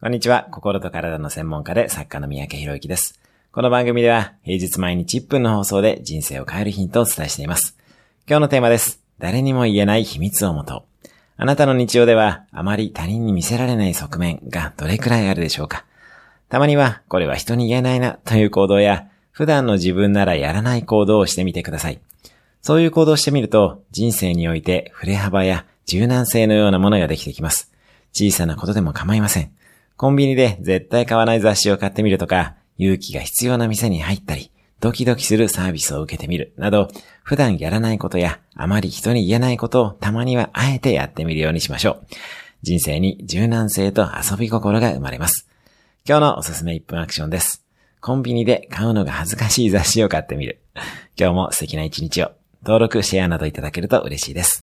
こんにちは。心と体の専門家で作家の三宅博之です。この番組では平日毎日1分の放送で人生を変えるヒントをお伝えしています。今日のテーマです。誰にも言えない秘密をもと。あなたの日常ではあまり他人に見せられない側面がどれくらいあるでしょうかたまにはこれは人に言えないなという行動や普段の自分ならやらない行動をしてみてください。そういう行動をしてみると人生において振れ幅や柔軟性のようなものができてきます。小さなことでも構いません。コンビニで絶対買わない雑誌を買ってみるとか、勇気が必要な店に入ったり、ドキドキするサービスを受けてみるなど、普段やらないことやあまり人に言えないことをたまにはあえてやってみるようにしましょう。人生に柔軟性と遊び心が生まれます。今日のおすすめ1分アクションです。コンビニで買うのが恥ずかしい雑誌を買ってみる。今日も素敵な一日を。登録、シェアなどいただけると嬉しいです。